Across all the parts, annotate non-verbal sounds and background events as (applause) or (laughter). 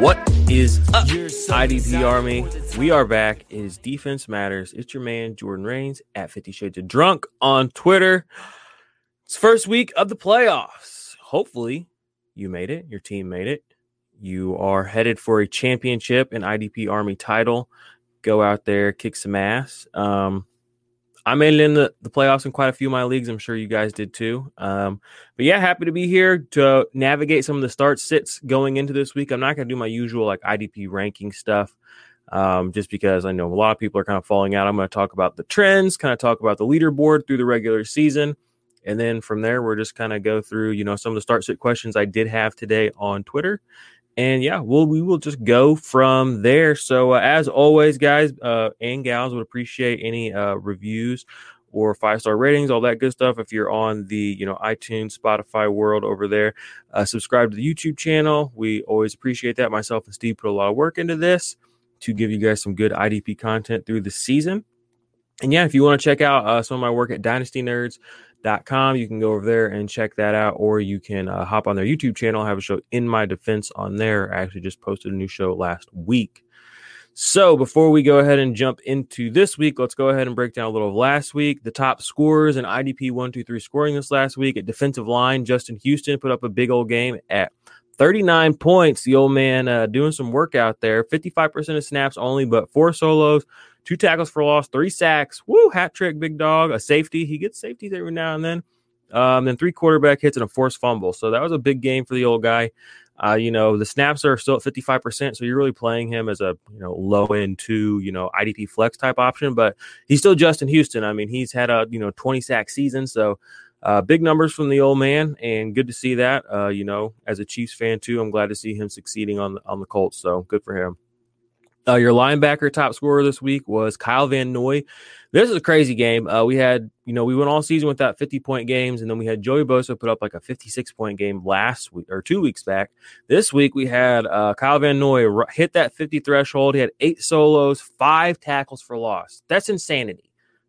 What is up, IDP Army? We are back. It is Defense Matters. It's your man, Jordan Rains, at 50 Shades of Drunk on Twitter. It's first week of the playoffs. Hopefully, you made it. Your team made it. You are headed for a championship and IDP Army title. Go out there, kick some ass. Um, I made it in the, the playoffs in quite a few of my leagues. I'm sure you guys did too. Um, but yeah, happy to be here to navigate some of the start sits going into this week. I'm not going to do my usual like IDP ranking stuff um, just because I know a lot of people are kind of falling out. I'm going to talk about the trends, kind of talk about the leaderboard through the regular season. And then from there, we're just kind of go through, you know, some of the start sit questions I did have today on Twitter and yeah, well, we will just go from there. So uh, as always, guys uh, and gals, would appreciate any uh, reviews or five star ratings, all that good stuff. If you're on the you know iTunes, Spotify world over there, uh, subscribe to the YouTube channel. We always appreciate that. Myself and Steve put a lot of work into this to give you guys some good IDP content through the season. And yeah, if you want to check out uh, some of my work at Dynasty Nerds com. You can go over there and check that out, or you can uh, hop on their YouTube channel. I have a show in my defense on there. I actually just posted a new show last week. So before we go ahead and jump into this week, let's go ahead and break down a little of last week. The top scorers in IDP one, two, three scoring this last week at defensive line. Justin Houston put up a big old game at 39 points. The old man uh, doing some work out there. 55% of snaps only, but four solos, two tackles for loss, three sacks. Woo, hat trick, big dog. A safety. He gets safeties every now and then. Um, then three quarterback hits and a forced fumble. So that was a big game for the old guy. Uh, you know, the snaps are still at 55%. So you're really playing him as a, you know, low end two, you know, IDP flex type option, but he's still Justin Houston. I mean, he's had a, you know, 20 sack season. So uh, big numbers from the old man, and good to see that. Uh, you know, as a Chiefs fan too, I'm glad to see him succeeding on on the Colts. So good for him. Uh, your linebacker top scorer this week was Kyle Van Noy. This is a crazy game. Uh, we had, you know, we went all season without 50 point games, and then we had Joey Bosa put up like a 56 point game last week or two weeks back. This week we had uh, Kyle Van Noy hit that 50 threshold. He had eight solos, five tackles for loss. That's insanity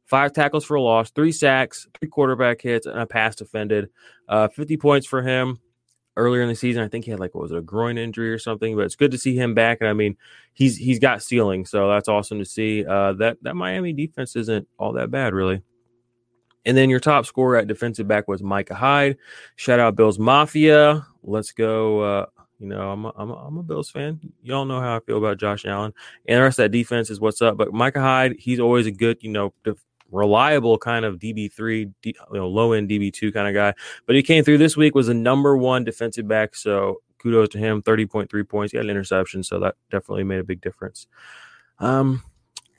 five tackles for loss, three sacks, three quarterback hits, and a pass defended. Uh, 50 points for him. Earlier in the season. I think he had like what was it, a groin injury or something, but it's good to see him back. And I mean, he's he's got ceiling, so that's awesome to see. Uh, that that Miami defense isn't all that bad, really. And then your top scorer at defensive back was Micah Hyde. Shout out Bills Mafia. Let's go. Uh, you know, I'm a, I'm, a, I'm a Bills fan. Y'all know how I feel about Josh Allen. And the rest of that defense is what's up. But Micah Hyde, he's always a good, you know, def- reliable kind of DB3, D, you know, low end DB2 kind of guy. But he came through this week, was a number one defensive back. So kudos to him 30.3 points. He had an interception. So that definitely made a big difference. Um,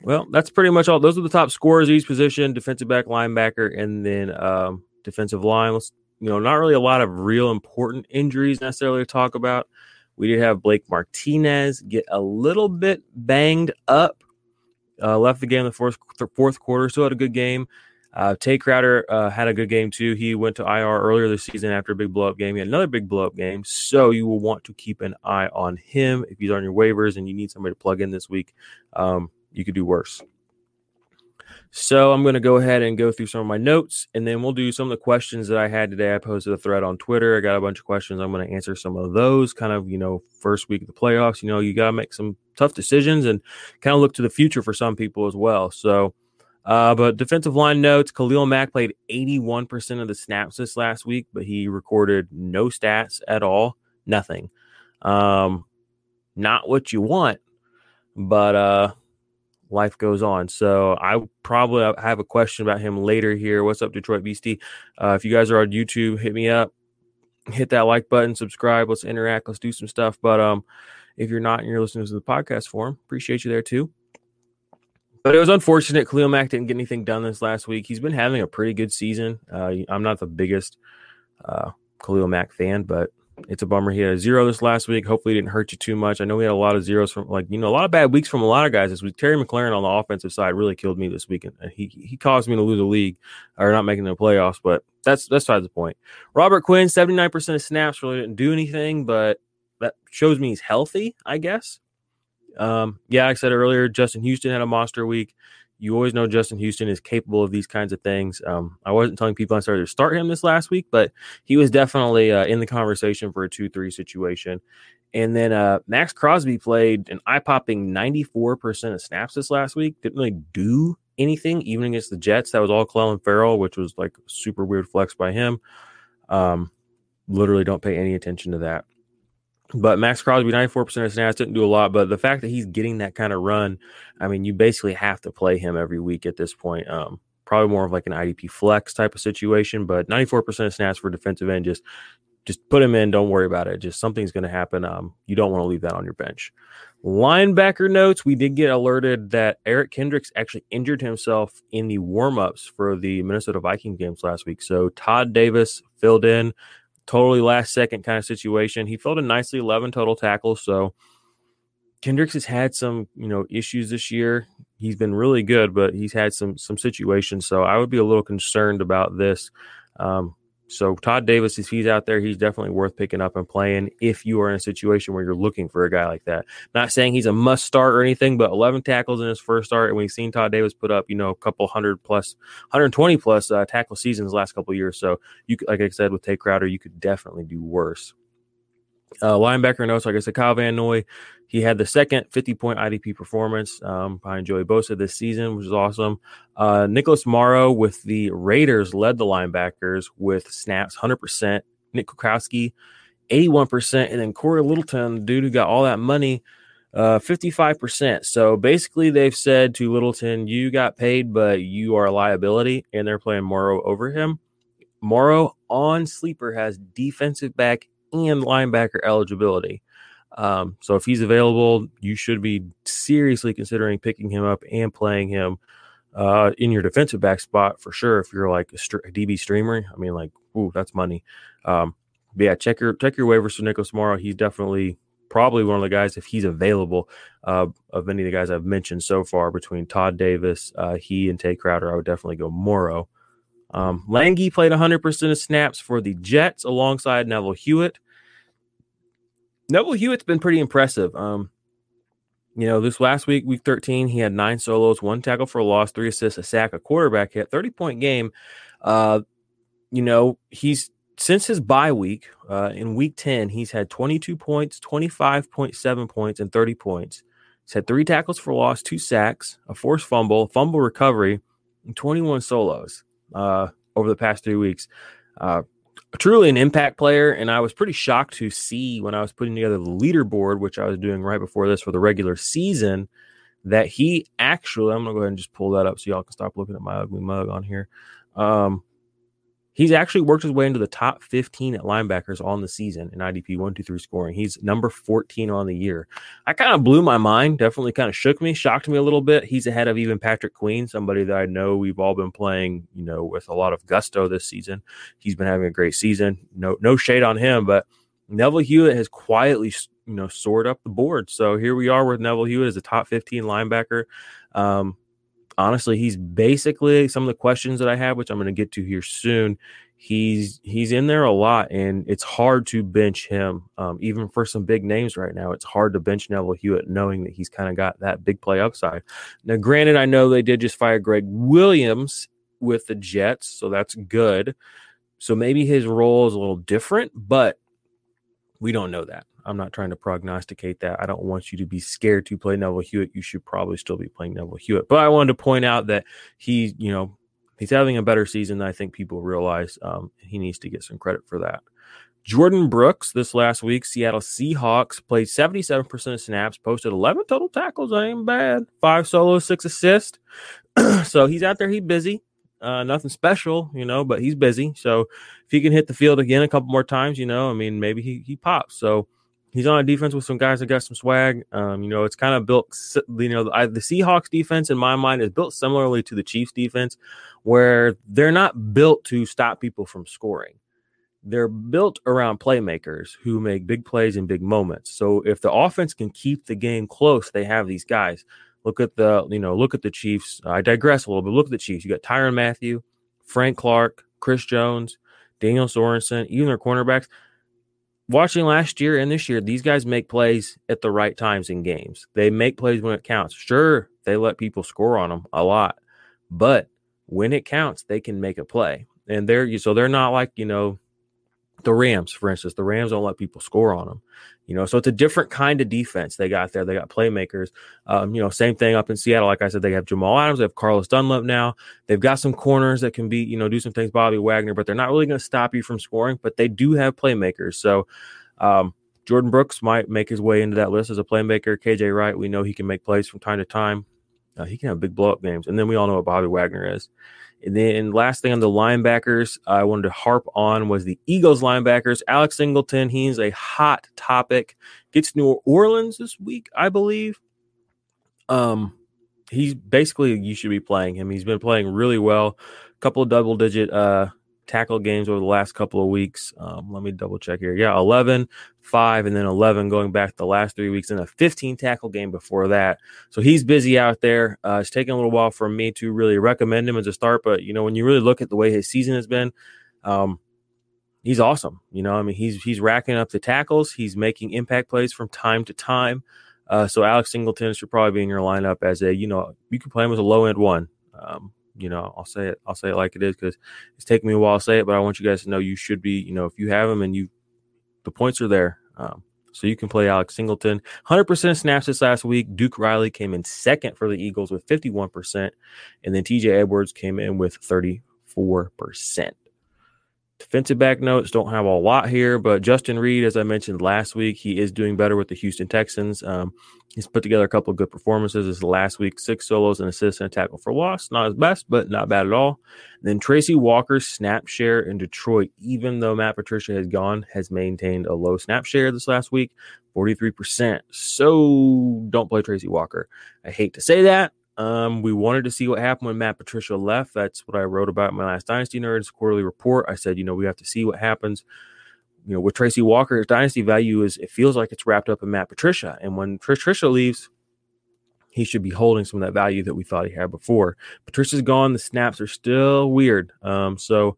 well, that's pretty much all. Those are the top scorers each position defensive back, linebacker, and then um, defensive line. Let's, you know, not really a lot of real important injuries necessarily to talk about. We did have Blake Martinez get a little bit banged up uh, left the game in the fourth fourth quarter. Still had a good game. Uh, Tae Crowder uh, had a good game too. He went to IR earlier this season after a big blow up game. He had another big blow up game. So you will want to keep an eye on him if he's on your waivers and you need somebody to plug in this week. Um, you could do worse. So I'm going to go ahead and go through some of my notes, and then we'll do some of the questions that I had today. I posted a thread on Twitter. I got a bunch of questions. I'm going to answer some of those. Kind of, you know, first week of the playoffs. You know, you got to make some tough decisions and kind of look to the future for some people as well. So, uh, but defensive line notes: Khalil Mack played 81% of the snaps this last week, but he recorded no stats at all, nothing. Um, not what you want, but uh life goes on. So I probably have a question about him later here. What's up, Detroit Beastie? Uh, if you guys are on YouTube, hit me up, hit that like button, subscribe. Let's interact. Let's do some stuff. But um, if you're not and you're listening to the podcast form, appreciate you there too. But it was unfortunate. Khalil Mack didn't get anything done this last week. He's been having a pretty good season. Uh, I'm not the biggest uh, Khalil Mack fan, but it's a bummer. He had a zero this last week. Hopefully, didn't hurt you too much. I know we had a lot of zeros from like you know a lot of bad weeks from a lot of guys this week. Terry McLaurin on the offensive side really killed me this week, and he he caused me to lose a league or not making the playoffs. But that's that's besides the point. Robert Quinn, seventy nine percent of snaps really didn't do anything, but that shows me he's healthy. I guess. Um, yeah, like I said earlier, Justin Houston had a monster week you always know Justin Houston is capable of these kinds of things. Um, I wasn't telling people I started to start him this last week, but he was definitely uh, in the conversation for a 2 3 situation. And then uh, Maxx Crosby played an eye popping 94% of snaps this last week. Didn't really do anything, even against the Jets. That was all Clelin Ferrell, which was like super weird flex by him. Um, literally don't pay any attention to that. But Maxx Crosby, 94% of snaps didn't do a lot. But the fact that he's getting that kind of run, I mean, you basically have to play him every week at this point. Um, probably more of like an IDP flex type of situation. But 94% of snaps for defensive end, just just put him in. Don't worry about it. Just something's going to happen. Um, you don't want to leave that on your bench. Linebacker notes: We did get alerted that Eric Kendricks actually injured himself in the warmups for the Minnesota Viking games last week. So Todd Davis filled in totally last second kind of situation. He filled in nicely, 11 total tackles. So Kendricks has had some, you know, issues this year. He's been really good, but he's had some some situations. So I would be a little concerned about this. Um, so Todd Davis, if he's out there, he's definitely worth picking up and playing if you are in a situation where you're looking for a guy like that. Not saying he's a must start or anything, but 11 tackles in his first start, and we've seen Todd Davis put up, you know, a couple hundred plus, 120 plus uh, tackle seasons last couple years. So you, like I said, with Tae Crowder, you could definitely do worse. Uh, linebacker notes, like I said, Kyle Van Noy, he had the second 50 point IDP performance um, behind Joey Bosa this season, which is awesome. Uh, Nicholas Morrow with the Raiders led the linebackers with snaps 100%. Nick Kwiatkowski, 81%. And then Cory Littleton, the dude who got all that money, uh, 55%. So basically, they've said to Littleton, you got paid, but you are a liability. And they're playing Morrow over him. Morrow on sleeper has defensive back and linebacker eligibility. Um, so if he's available, you should be seriously considering picking him up and playing him uh, in your defensive back spot for sure. If you're like a, st- a DB streamer, I mean, like, ooh, that's money. Um, but yeah, check your check your waivers for Nicholas Morrow. He's definitely probably one of the guys if he's available uh, of any of the guys I've mentioned so far between Todd Davis, uh, he and Tae Crowder. I would definitely go Morrow. Um, Langi played 100% of snaps for the Jets alongside Neville Hewitt. Neville Hewitt's been pretty impressive. Um, you know, this last week, week 13, he had nine solos, one tackle for a loss, three assists, a sack, a quarterback hit, 30 point game. Uh, you know, he's since his bye week uh, in week 10, he's had 22 points, 25.7 points, and 30 points. He's had three tackles for loss, two sacks, a forced fumble, fumble recovery, and 21 solos uh, over the past three weeks. Uh, truly an impact player, and I was pretty shocked to see when I was putting together the leaderboard, which I was doing right before this for the regular season, that he actually, I'm gonna go ahead and just pull that up so y'all can stop looking at my ugly mug on here. Um, He's actually worked his way into the top 15 at linebackers on the season in IDP 123 scoring. He's number 14 on the year. I kind of blew my mind, definitely kind of shook me, shocked me a little bit. He's ahead of even Patrick Queen, somebody that I know we've all been playing, you know, with a lot of gusto this season. He's been having a great season. No no shade on him, but Neville Hewitt has quietly, you know, soared up the board. So here we are with Neville Hewitt as a top 15 linebacker. Um, honestly, he's basically some of the questions that I have, which I'm going to get to here soon. He's he's in there a lot, and it's hard to bench him. Um, even for some big names right now, it's hard to bench Neville Hewitt, knowing that he's kind of got that big play upside. Now, granted, I know they did just fire Gregg Williams with the Jets, so that's good. So maybe his role is a little different, but we don't know that. I'm not trying to prognosticate that. I don't want you to be scared to play Neville Hewitt. You should probably still be playing Neville Hewitt. But I wanted to point out that he, you know, he's having a better season than I think people realize. Um, he needs to get some credit for that. Jordyn Brooks this last week, Seattle Seahawks played 77% of snaps, posted 11 total tackles. I ain't bad. Five solos, six assists. (clears throat) so he's out there. He's busy. Uh, nothing special, you know, but he's busy. So if he can hit the field again a couple more times, you know, I mean, maybe he, he pops. So he's on a defense with some guys that got some swag. Um, you know, it's kind of built, you know, the, Seahawks defense in my mind is built similarly to the Chiefs defense, where they're not built to stop people from scoring. They're built around playmakers who make big plays in big moments. So if the offense can keep the game close, they have these guys. Look at the, you know, look at the Chiefs. I digress a little bit. Look at the Chiefs. You got Tyrann Mathieu, Frank Clark, Chris Jones, Daniel Sorensen, even their cornerbacks watching last year and this year, these guys make plays at the right times in games. They make plays when it counts. Sure, they let people score on them a lot, but when it counts, they can make a play. And they're so they're not like you know the Rams, for instance. The Rams don't let people score on them. You know, so it's a different kind of defense they got there. They got playmakers. Um, you know, same thing up in Seattle. Like I said, they have Jamal Adams, they have Carlos Dunlap now. They've got some corners that can be, you know, do some things, Bobby Wagner, but they're not really going to stop you from scoring, but they do have playmakers. So um, Jordyn Brooks might make his way into that list as a playmaker. KJ Wright, we know he can make plays from time to time. Uh, he can have big blow up games. And then we all know what Bobby Wagner is. And then last thing on the linebackers, I wanted to harp on was the Eagles linebackers. Alex Singleton, he's a hot topic. Gets New Orleans this week, I believe. Um, he's basically you should be playing him. He's been playing really well. A couple of double digit uh tackle games over the last couple of weeks. Um, let me double check here. Yeah, 11, 5, and then 11 going back the last three weeks, and a 15 tackle game before that. So he's busy out there. Uh, it's taking a little while for me to really recommend him as a start, but you know, when you really look at the way his season has been, um, he's awesome. You know, I mean, he's he's racking up the tackles, he's making impact plays from time to time. Uh, so Alex Singleton should probably be in your lineup as a, you know, you can play him as a low end one. Um, you know, I'll say it. I'll say it like it is because it's taking me a while to say it, but I want you guys to know you should be. You know, if you have them and you, the points are there. Um, so you can play Alex Singleton. 100% snaps this last week. Duke Riley came in second for the Eagles with 51%. And then TJ Edwards came in with 34%. Defensive back notes don't have a lot here, but Justin Reid, as I mentioned last week, he is doing better with the Houston Texans. Um, he's put together a couple of good performances. This last week, six solos and assists and a tackle for loss. Not his best, but not bad at all. And then Tracy Walker's snap share in Detroit, even though Matt Patricia has gone, has maintained a low snap share this last week, 43%. So don't play Tracy Walker. I hate to say that. Um, we wanted to see what happened when Matt Patricia left. That's what I wrote about in my last Dynasty Nerds quarterly report. I said, you know, we have to see what happens. You know, with Tracy Walker, dynasty value is it feels like it's wrapped up in Matt Patricia. And when Patricia leaves, he should be holding some of that value that we thought he had before. Patricia's gone. The snaps are still weird. Um, so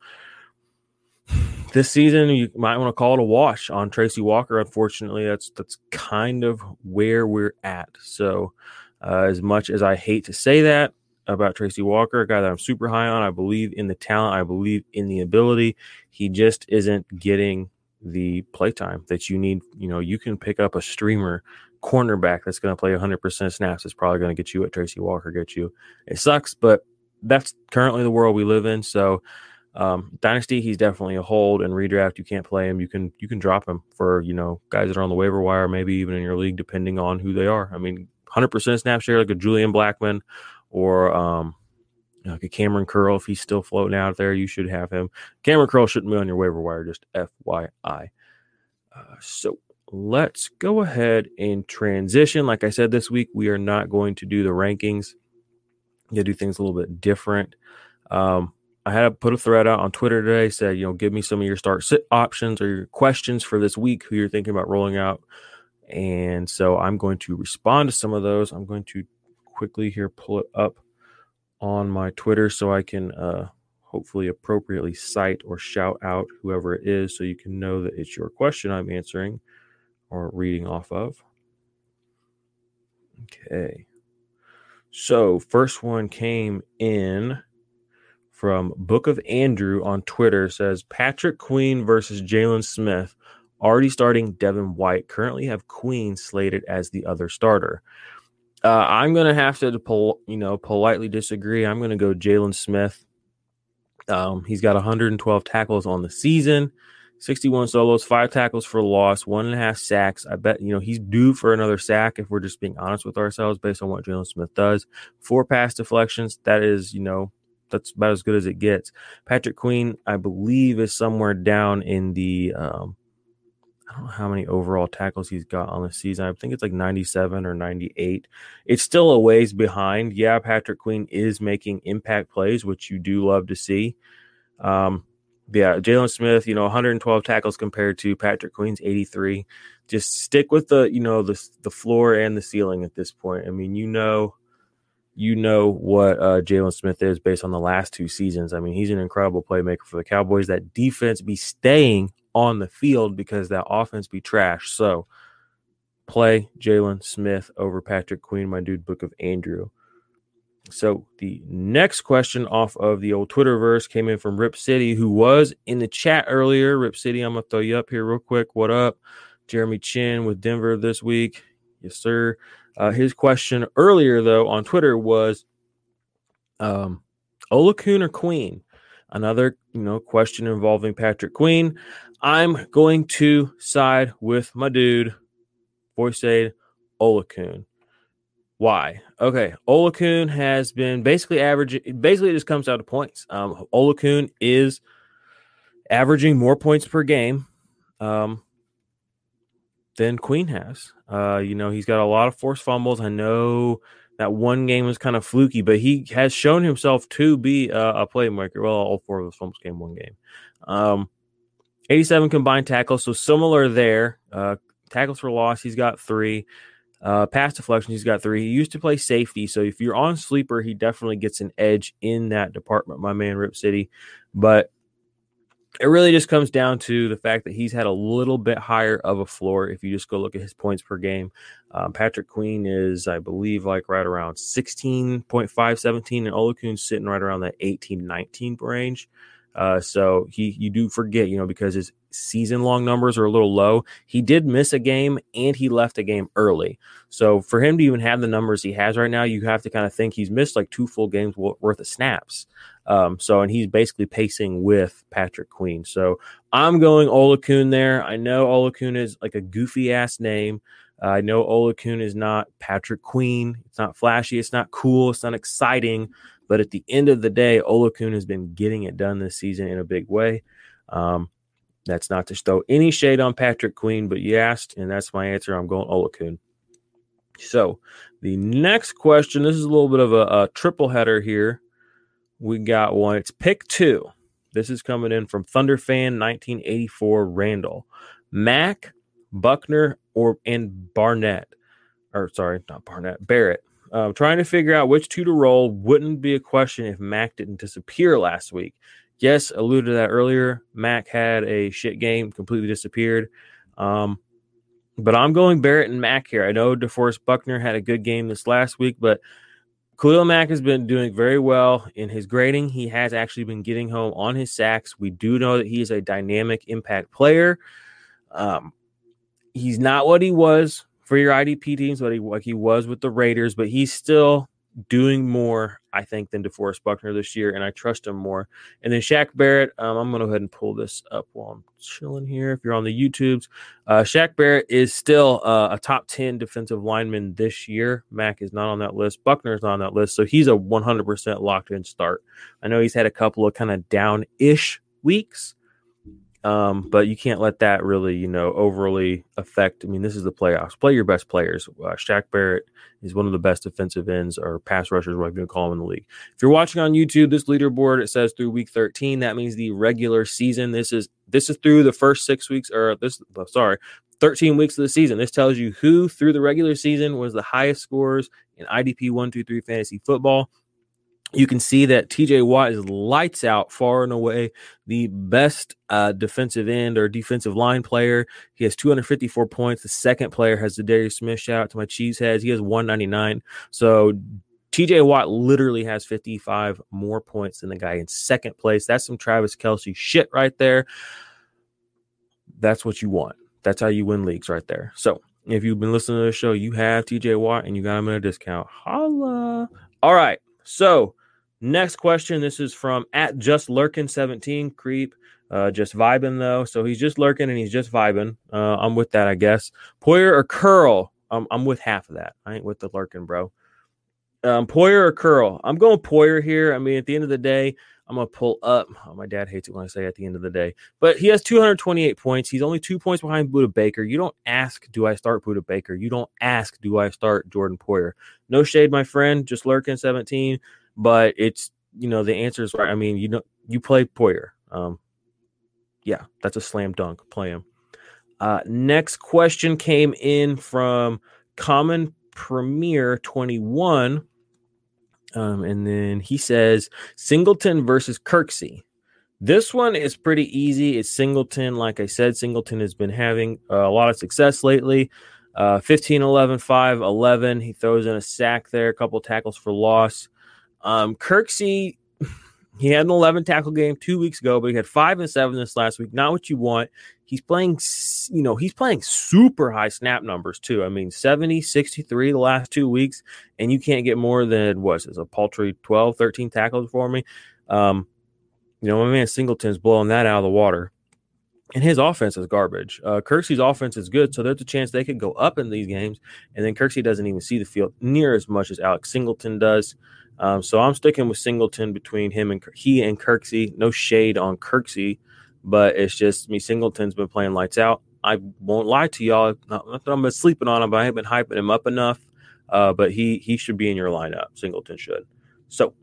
this season you might want to call it a wash on Tracy Walker. Unfortunately, that's that's kind of where we're at. So uh, as much as I hate to say that, about Tracy Walker, a guy that I'm super high on. I believe in the talent, I believe in the ability. He just isn't getting the playtime that you need. You know, you can pick up a streamer cornerback that's going to play 100% snaps. It's probably going to get you what Tracy Walker gets you. It sucks, but that's currently the world we live in. So, um, dynasty, he's definitely a hold and redraft. You can't play him. You can you can drop him for you know guys that are on the waiver wire, maybe even in your league, depending on who they are. I mean, 100% snap share like a Julian Blackmon or um, like a Kamren Curl. If he's still floating out there, you should have him. Kamren Curl shouldn't be on your waiver wire. Just FYI. Uh, so let's go ahead and transition. Like I said this week, we are not going to do the rankings. To do things a little bit different. Um, I had put a thread out on Twitter today. Said, you know, give me some of your start sit options or your questions for this week. Who you're thinking about rolling out, and so I'm going to respond to some of those. I'm going to quickly here pull it up on my Twitter so I can uh, hopefully appropriately cite or shout out whoever it is, so you can know that it's your question I'm answering or reading off of. Okay. So, first one came in from Book of Andrew on Twitter says Patrick Queen versus Jaylon Smith. Already starting Devin White. Currently have Queen slated as the other starter. Uh, I'm gonna have to, you know, politely disagree. I'm gonna go Jaylon Smith. Um, he's got 112 tackles on the season. 61 solos, five tackles for loss, one and a half sacks. I bet, you know, he's due for another sack if we're just being honest with ourselves based on what Jaylon Smith does. Four pass deflections. That is, you know, that's about as good as it gets. Patrick Queen, I believe, is somewhere down in the, um, Don't know how many overall tackles he's got on the season. I think it's like 97 or 98. It's still a ways behind. Yeah, Patrick Queen is making impact plays, which you do love to see. Um, yeah, Jaylon Smith, you know, 112 tackles compared to Patrick Queen's 83. Just stick with the, you know, the the floor and the ceiling at this point. I mean, you know, you know what uh, Jaylon Smith is based on the last two seasons. I mean, he's an incredible playmaker for the Cowboys. That defense be staying on the field because that offense be trash. So play Jaylon Smith over Patrick Queen, my dude, Book of Andrew. So the next question off of the old Twitterverse came in from Rip City, who was in the chat earlier. Rip City, I'm gonna throw you up here real quick. What up, Jeremy Chinn with Denver this week? Yes, sir. Uh, his question earlier though on Twitter was, um, Oluokun or Queen? Another you know question involving Patrick Queen. I'm going to side with my dude, Foyesade Oluokun. Why? Okay, Oluokun has been basically averaging. Basically, it just comes down to points. Um, Oluokun is averaging more points per game um, than Queen has. Uh, you know, he's got a lot of forced fumbles. I know that one game was kind of fluky, but he has shown himself to be a, a playmaker. Well, all four of those fumbles came one game. Um, 87 combined tackles, so similar there. Uh, tackles for loss, he's got three. Uh, pass deflection, he's got three. He used to play safety, so if you're on sleeper, he definitely gets an edge in that department. My man, Rip City, but it really just comes down to the fact that he's had a little bit higher of a floor. If you just go look at his points per game, um, Patrick Queen is, I believe, like right around 16.5, 17, and Oluokun's sitting right around that 18, 19 range. Uh, so he, you do forget, you know, because his season long numbers are a little low. He did miss a game and he left a game early. So for him to even have the numbers he has right now, you have to kind of think he's missed like two full games worth of snaps. Um, so and he's basically pacing with Patrick Queen. So I'm going Oluokun there. I know Oluokun is like a goofy ass name. Uh, I know Oluokun is not Patrick Queen. It's not flashy. It's not cool. It's not exciting. But at the end of the day, Oluokun has been getting it done this season in a big way. Um, that's not to throw any shade on Patrick Queen, but you asked, and that's my answer. I'm going Oluokun. So the next question, this is a little bit of a, a triple header here. We got one. It's pick two. This is coming in from Thunderfan 1984 Randall. Mack, Buckner, or and Barnett. Or sorry, not Barnett, Barrett. Uh, trying to figure out which two to roll wouldn't be a question if Mack didn't disappear last week. Yes, alluded to that earlier. Mack had a shit game, completely disappeared. Um, but I'm going Barrett and Mack here. I know DeForest Buckner had a good game this last week, but Khalil Mack has been doing very well in his grading. He has actually been getting home on his sacks. We do know that he is a dynamic impact player. Um, he's not what he was for your IDP teams, but he like he was with the Raiders, but he's still doing more, I think, than DeForest Buckner this year, and I trust him more. And then Shaq Barrett, um, I'm going to go ahead and pull this up while I'm chilling here. If you're on the YouTubes, uh, Shaq Barrett is still uh, a top 10 defensive lineman this year. Mack is not on that list. Buckner is not on that list, so he's a 100% locked in start. I know he's had a couple of kind of down ish weeks. Um, but you can't let that really, you know, overly affect. I mean, this is the playoffs. Play your best players. Uh, Shaq Barrett is one of the best defensive ends or pass rushers, what I'm going to call him in the league. If you're watching on YouTube, this leaderboard it says through week 13. That means the regular season. This is this is through the first six weeks, or this sorry, 13 weeks of the season. This tells you who through the regular season was the highest scores in IDP one two three fantasy football you can see that TJ Watt is lights out far and away the best uh, defensive end or defensive line player. He has 254 points. The second player has Za'Darius Smith. Shout out to my cheeseheads. He has 199. So TJ Watt literally has 55 more points than the guy in second place. That's some Travis Kelce shit right there. That's what you want. That's how you win leagues right there. So if you've been listening to the show, you have TJ Watt and you got him at a discount. Holla. All right. So Next question. This is from at just lurking 17 creep. Uh, just vibing though. So he's just lurking and he's just vibing. Uh, I'm with that, I guess. Poyer or curl? I'm, I'm with half of that. I ain't with the lurking, bro. Um, Poyer or curl? I'm going Poyer here. I mean, at the end of the day, I'm gonna pull up. Oh, my dad hates it when I say at the end of the day, but he has 228 points. He's only two points behind Budda Baker. You don't ask, do I start Budda Baker? You don't ask, do I start Jordan Poyer? No shade, my friend. Just lurking 17 but it's you know the answer is right. I mean, you know, you play Poyer. Um, yeah, that's a slam dunk. Play him. Uh, next question came in from Common Premier 21. Um, and then he says Singleton versus Kirksey. This one is pretty easy. It's Singleton. Like I said, Singleton has been having a lot of success lately. Uh, 15, 11, 5, 11. He throws in a sack there, a couple tackles for loss. Um, Kirksey, he had an 11 tackle game two weeks ago, but he had five and seven this last week. Not what you want. He's playing, you know, he's playing super high snap numbers too. I mean, 70, 63 the last two weeks, and you can't get more than what's it, a paltry 12, 13 tackles for me. Um, you know, my man Singleton's blowing that out of the water. And his offense is garbage. Uh, Kirksey's offense is good, so there's a chance they could go up in these games. And then Kirksey doesn't even see the field near as much as Alex Singleton does. Um, so I'm sticking with Singleton between him and he and Kirksey. No shade on Kirksey, but it's just me. Singleton's been playing lights out. I won't lie to y'all. Not, that I'm been sleeping on him, but I haven't been hyping him up enough. Uh, but he he should be in your lineup. Singleton should. So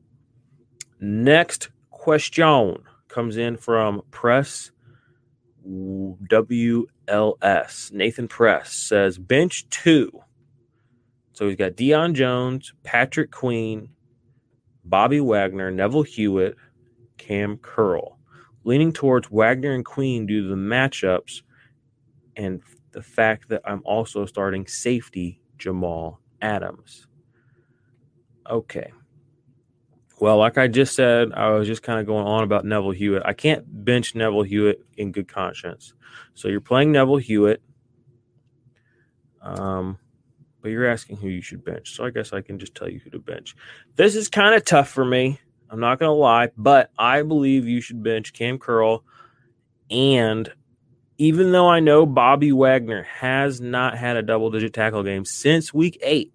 next question comes in from Press WLS. Nathan Press says bench two. So he's got Deion Jones, Patrick Queen, Bobby Wagner, Neville Hewitt, Cam Curl. Leaning towards Wagner and Queen due to the matchups and the fact that I'm also starting safety Jamal Adams. Okay. Well, like I just said, I was just kind of going on about Neville Hewitt. I can't bench Neville Hewitt in good conscience. So you're playing Neville Hewitt. Um, but you're asking who you should bench. So I guess I can just tell you who to bench. This is kind of tough for me. I'm not going to lie, but I believe you should bench Cam Curl. And even though I know Bobby Wagner has not had a double digit tackle game since week eight,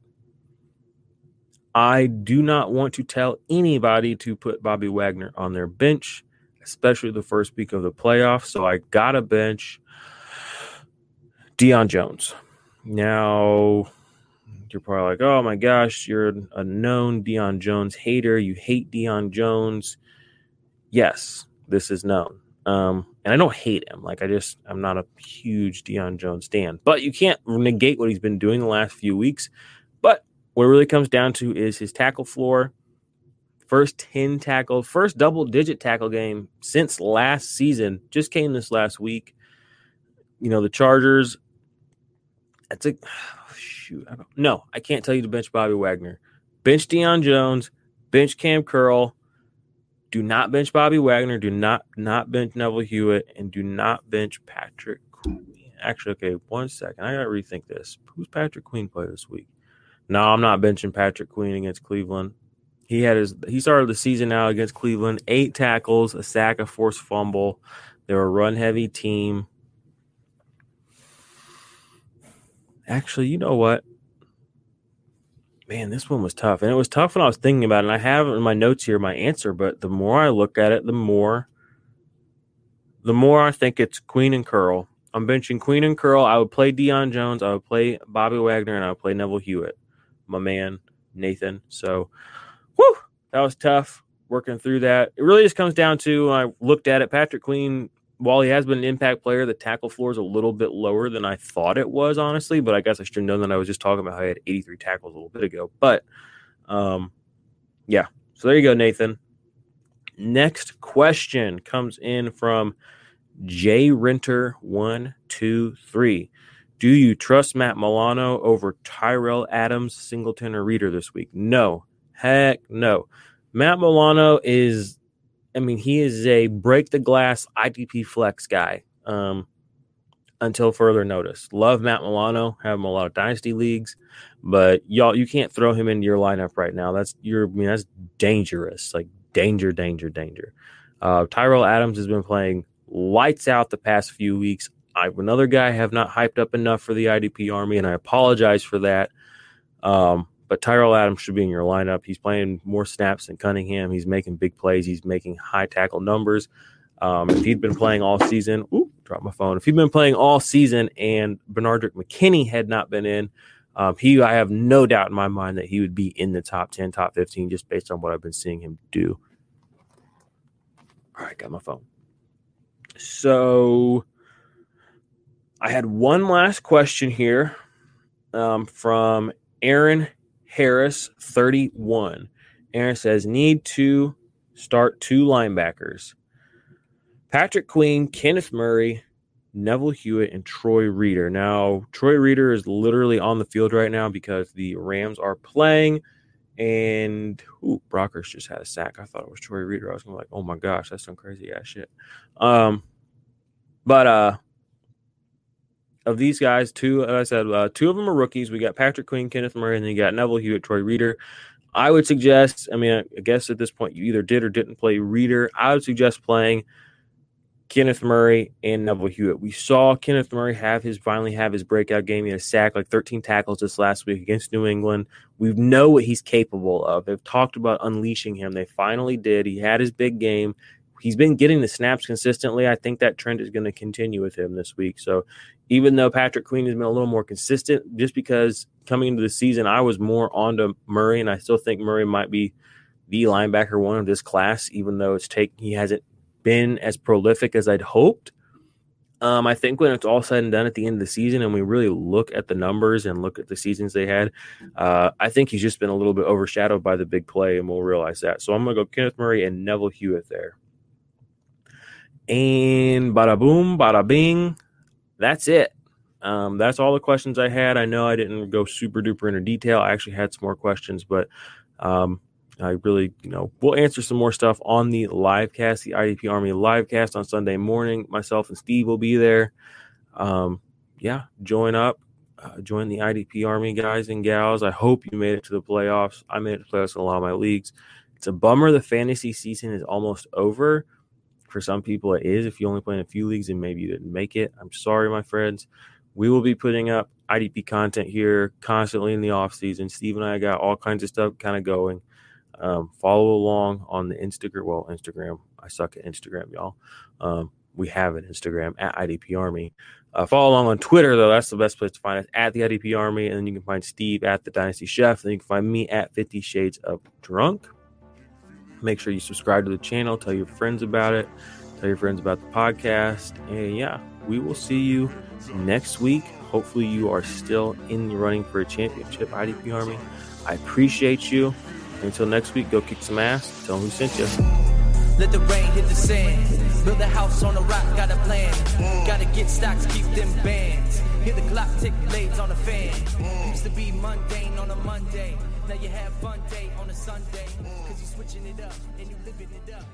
I do not want to tell anybody to put Bobby Wagner on their bench, especially the first week of the playoffs. So I got to bench Deion Jones. Now, you're probably like, oh my gosh, you're a known Deion Jones hater. You hate Deion Jones. Yes, this is known. Um, and I don't hate him. Like I just, I'm not a huge Deion Jones fan. But you can't negate what he's been doing the last few weeks. But what it really comes down to is his tackle floor. First 10 tackle, first double digit tackle game since last season. Just came this last week. You know, the Chargers, that's a shoot. I don't, no, I can't tell you to bench Bobby Wagner. bench Deion Jones, bench Cam Curl, do not bench Bobby Wagner, do not not bench Neville Hewitt, and do not bench Patrick Queen. Actually, okay, one second. I gotta rethink this. Who's Patrick Queen play this week? No, I'm not benching Patrick Queen against Cleveland. He had his he started the season out against Cleveland, eight tackles, a sack, a forced fumble. They're a run heavy team. Actually, you know what? Man, this one was tough. And it was tough when I was thinking about it. And I have in my notes here my answer, but the more I look at it, the more the more I think it's Queen and Curl. I'm benching Queen and Curl. I would play Deion Jones. I would play Bobby Wagner, and I would play Neville Hewitt, my man Nathan. So, whew, that was tough working through that. It really just comes down to I looked at it. Patrick Queen while he has been an impact player, the tackle floor is a little bit lower than I thought it was, honestly. But I guess I should have known that I was just talking about how he had 83 tackles a little bit ago. But um, yeah, so there you go, Nathan. Next question comes in from J Renter one two three. Do you trust Matt Milano over Tyrell Adams, Singleton, or Reeder this week? No, heck no. Matt Milano is I mean, he is a break the glass IDP flex guy um, until further notice. Love Matt Milano, have him a lot of dynasty leagues, but y'all, you can't throw him into your lineup right now. That's your, I mean, that's dangerous. Like danger, danger, danger. Uh, Tyrell Adams has been playing lights out the past few weeks. I, another guy I have not hyped up enough for the IDP army, and I apologize for that. Um, but Tyrell Adams should be in your lineup. He's playing more snaps than Cunningham. He's making big plays. He's making high tackle numbers. Um, if he'd been playing all season, ooh, drop my phone. If he'd been playing all season and Benardrick McKinney had not been in, um, he, I have no doubt in my mind that he would be in the top 10, top 15, just based on what I've been seeing him do. All right, got my phone. So I had one last question here um, from Aaron Harris, 31. Aaron says, need to start two linebackers Patrick Queen, Kenneth Murray, Neville Hewitt, and Troy Reeder. Now, Troy Reeder is literally on the field right now because the Rams are playing. And ooh, Brockers just had a sack. I thought it was Troy Reeder. I was like, oh my gosh, that's some crazy ass shit. Um, but uh, of these guys, two, as I said, uh, two of them are rookies. We got Patrick Queen, Kenneth Murray, and then you got Neville Hewitt, Troy Reeder. I would suggest, I mean, I guess at this point you either did or didn't play Reeder. I would suggest playing Kenneth Murray and Neville Hewitt. We saw Kenneth Murray have his finally have his breakout game. He had a sack, like 13 tackles this last week against New England. We know what he's capable of. They've talked about unleashing him. They finally did. He had his big game he's been getting the snaps consistently. I think that trend is going to continue with him this week. So even though Patrick Queen has been a little more consistent, just because coming into the season, I was more on to Murray, and I still think Murray might be the linebacker one of this class, even though it's take he hasn't been as prolific as I'd hoped. Um, I think when it's all said and done at the end of the season, and we really look at the numbers and look at the seasons they had, uh, I think he's just been a little bit overshadowed by the big play, and we'll realize that. So I'm going to go Kenneth Murray and Neville Hewitt there. And bada boom, bada bing. That's it. Um, that's all the questions I had. I know I didn't go super duper into detail. I actually had some more questions, but um, I really, you know, we'll answer some more stuff on the live cast, the IDP Army live cast on Sunday morning. Myself and Steve will be there. Um, yeah, join up, uh, join the IDP Army guys and gals. I hope you made it to the playoffs. I made it to playoffs in a lot of my leagues. It's a bummer the fantasy season is almost over, for some people, it is. If you only play in a few leagues and maybe you didn't make it, I'm sorry, my friends. We will be putting up IDP content here constantly in the off season. Steve and I got all kinds of stuff kind of going. Um, follow along on the Instagram. Well, Instagram. I suck at Instagram, y'all. Um, we have an Instagram at IDP Army. Uh, follow along on Twitter, though. That's the best place to find us at the IDP Army. And then you can find Steve at the Dynasty Chef. Then you can find me at 50 Shades of Drunk. Make sure you subscribe to the channel, tell your friends about it, tell your friends about the podcast. And yeah, we will see you next week. Hopefully, you are still in the running for a championship, IDP Army. I appreciate you. Until next week, go kick some ass. Tell them who sent you. Let the rain hit the sand. Build a house on a rock, got a plan. Gotta get stocks, keep them bands. Hear the clock tick, blades on the fan. Used to be mundane on a Monday. Now you have fun day on a Sunday. Cause you switching it up and you living it up.